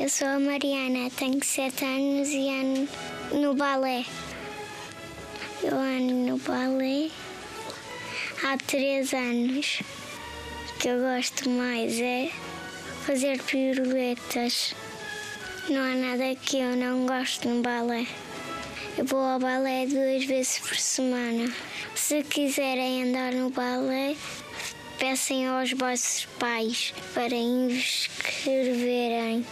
Eu sou a Mariana, tenho 7 anos e ando no balé. Eu ando no balé há 3 anos. O que eu gosto mais é fazer piruetas. Não há nada que eu não gosto no balé. Eu vou ao balé duas vezes por semana. Se quiserem andar no balé, peçam aos vossos pais para inscreverem.